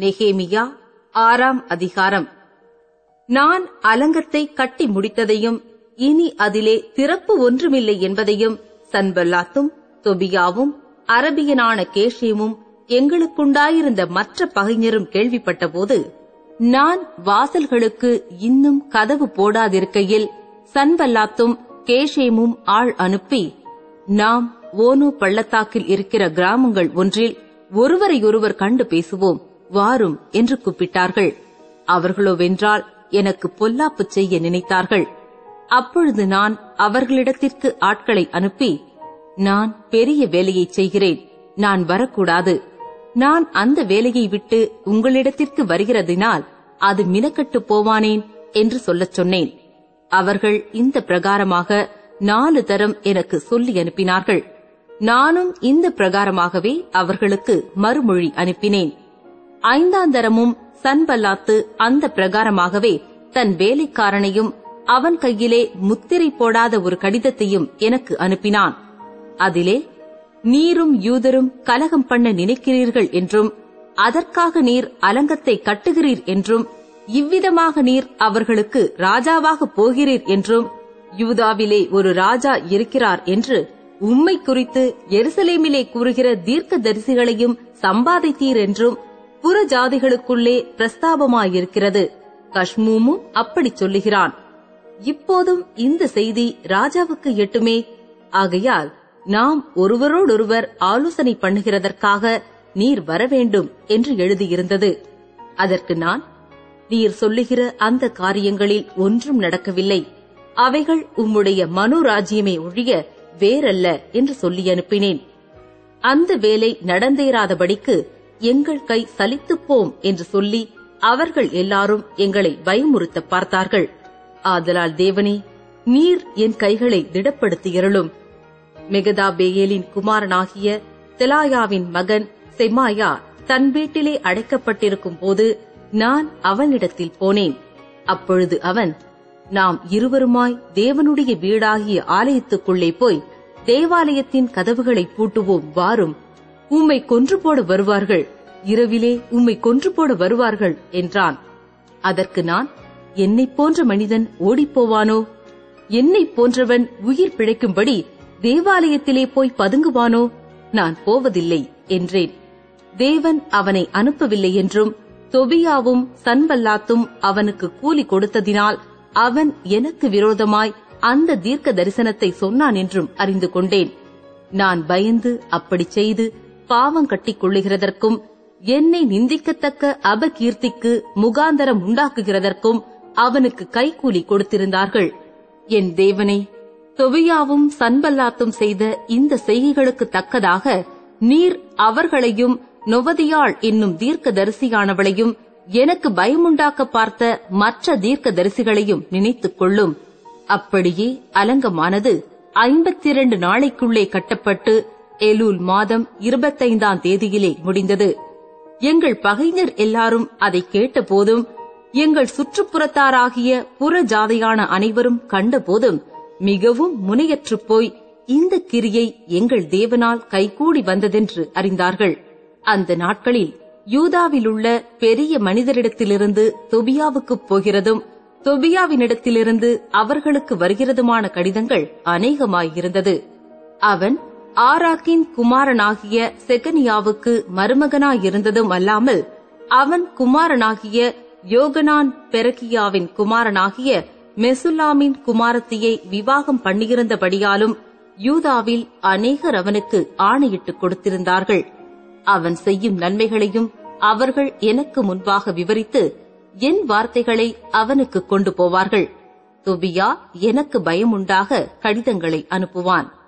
நெகேமியா ஆறாம் அதிகாரம். நான் அலங்கத்தை கட்டி முடித்ததையும் இனி அதிலே திறப்பு ஒன்றுமில்லை என்பதையும் சன்பல்லாத்தும் தொபியாவும் அரபியனான கேஷேமும் எங்களுக்குண்டாயிருந்த மற்ற பகைஞரும் கேள்விப்பட்டபோது நான் வாசல்களுக்கு இன்னும் கதவு போடாதிருக்கையில் சன்பல்லாத்தும் கேஷேமும் ஆள் அனுப்பி நாம் ஓனு பள்ளத்தாக்கில் இருக்கிற கிராமங்கள் ஒன்றில் ஒருவரையொருவர் கண்டு பேசுவோம். வாரும் என்று கூப்பிட்டார்கள். அவர்களோ வென்றால் எனக்கு பொல்லாப்பு செய்ய நினைத்தார்கள். அப்பொழுது நான் அவர்களிடத்திற்கு ஆட்களை அனுப்பி நான் பெரிய வேலையை செய்கிறேன். நான் வரக்கூடாது. நான் அந்த வேலையை விட்டு உங்களிடத்திற்கு வருகிறதினால் அது மினக்கட்டு போவானேன் என்று சொல்லச் சொன்னேன். அவர்கள் இந்த பிரகாரமாக நாலு தரம் எனக்கு சொல்லி அனுப்பினார்கள். நானும் இந்த பிரகாரமாகவே அவர்களுக்கு மறுமொழி அனுப்பினேன். ஐந்தாந்தரமும் சன்பல்லாத்து அந்த பிரகாரமாகவே தன் வேலைக்காரனையும் அவன் கையிலே முத்திரை போடாத ஒரு கடிதத்தையும் எனக்கு அனுப்பினான். அதிலே நீரும் யூதரும் கலகம் பண்ண நினைக்கிறீர்கள் என்றும் அதற்காக நீர் அலங்கத்தை கட்டுகிறீர் என்றும் இவ்விதமாக நீர் அவர்களுக்கு ராஜாவாக போகிறீர் என்றும் யூதாவிலே ஒரு ராஜா இருக்கிறார் என்று உம்மை குறித்து எருசலேமிலே கூறுகிற தீர்க்க தரிசிகளையும் சம்பாதித்தீர் என்றும் புற ஜாதிகளுக்குள்ளே பிரஸ்தாபமாயிருக்கிறது. கஷ்மூமும் அப்படி சொல்லுகிறான். இப்போதும் இந்த செய்தி ராஜாவுக்கு எட்டுமே. ஆகையால் நாம் ஒருவரோடொருவர் ஆலோசனை பண்ணுகிறதற்காக நீர் வரவேண்டும் என்று எழுதியிருந்தது. அதற்கு நான் நீர் சொல்லுகிற அந்த காரியங்களில் ஒன்றும் நடக்கவில்லை. அவைகள் உம்முடைய மனோராஜ்யமே ஒழிய வேறல்ல என்று சொல்லி அனுப்பினேன். அந்த வேலை நடந்தேறாதபடிக்கு எங்கள் கை சலித்துப்போம் என்று சொல்லி அவர்கள் எல்லாரும் எங்களை பயமுறுத்த பார்த்தார்கள். ஆதலால் தேவனே நீர் என் கைகளை திடப்படுத்தியருளும் மெகதாபேயேலின் குமாரனாகிய தெலாயாவின் மகன் செமாயா தன் வீட்டிலே அடைக்கப்பட்டிருக்கும் போது நான் அவனிடத்தில் போனேன். அப்பொழுது அவன் நாம் இருவருமாய் தேவனுடைய வீடாகிய ஆலயத்துக்குள்ளே போய் தேவாலயத்தின் கதவுகளை பூட்டுவோம் வாரும். உம்மை கொன்று போட வருவார்கள். இரவிலே உம்மை கொன்று போட வருவார்கள் என்றான். அதற்கு நான் என்னைப் போன்ற மனிதன் ஓடிப்போவானோ என்னைப் போன்றவன் உயிர் பிழைக்கும்படி தேவாலயத்திலே போய் பதுங்குவானோ? நான் போவதில்லை என்றேன். தேவன் அவனை அனுப்பவில்லை என்றும் தொபியாவும் சன்வல்லாத்தும் அவனுக்கு கூலி கொடுத்ததினால் அவன் எனக்கு விரோதமாய் அந்த தீர்க்க தரிசனத்தை சொன்னான் என்றும் அறிந்து கொண்டேன். நான் பயந்து அப்படி செய்து பாவம் கட்டிக் கொள்ளுகிறதற்கும் என்னை நிந்திக்கத்தக்க அபகீர்த்திக்கு முகாந்தரம் உண்டாக்குகிறதற்கும் அவனுக்கு கைக்கூலி கொடுத்திருந்தார்கள். என் தேவனை தொவியாவும் சன்பல்லாத்தும் செய்த இந்த செய்கைகளுக்கு தக்கதாக நீர் அவர்களையும் நொவதியாள் என்னும் தீர்க்க தரிசியானவளையும் எனக்கு பயமுண்டாக்க பார்த்த மற்ற தீர்க்க தரிசிகளையும் நினைத்துக் கொள்ளும். அப்படியே அலங்கமானது ஐம்பத்தி இரண்டு நாளைக்குள்ளே கட்டப்பட்டு எலூல் மாதம் இருபத்தைந்தாம் தேதியிலே முடிந்தது. எங்கள் பகைஞர் எல்லாரும் அதை கேட்டபோதும் எங்கள் சுற்றுப்புறத்தாராகிய புற ஜாதையான அனைவரும் கண்டபோதும் மிகவும் முனையற்றுப் போய் இந்த கிரியை எங்கள் தேவனால் கைகூடி வந்ததென்று அறிந்தார்கள். அந்த நாட்களில் யூதாவிலுள்ள பெரிய மனிதரிடத்திலிருந்து தொபியாவுக்குப் போகிறதும் தொபியாவினிடத்திலிருந்து அவர்களுக்கு வருகிறதுமான கடிதங்கள் அநேகமாயிருந்தது. அவன் ஆராக்கின் குமாரனாகிய செகனியாவுக்கு மருமகனாயிருந்ததும் அல்லாமல் அவன் குமாரனாகிய யோகனான் பெரகியாவின் குமாரனாகிய மெசுல்லாமின் குமாரத்தியை விவாகம் பண்ணியிருந்தபடியாலும் யூதாவில் அநேகர் அவனுக்கு ஆணையிட்டுக் கொடுத்திருந்தார்கள். அவன் செய்யும் நன்மைகளையும் அவர்கள் எனக்கு முன்பாக விவரித்து என் வார்த்தைகளை அவனுக்கு கொண்டு போவார்கள். தொபியா எனக்கு பயமுண்டாக கடிதங்களை அனுப்புவான்.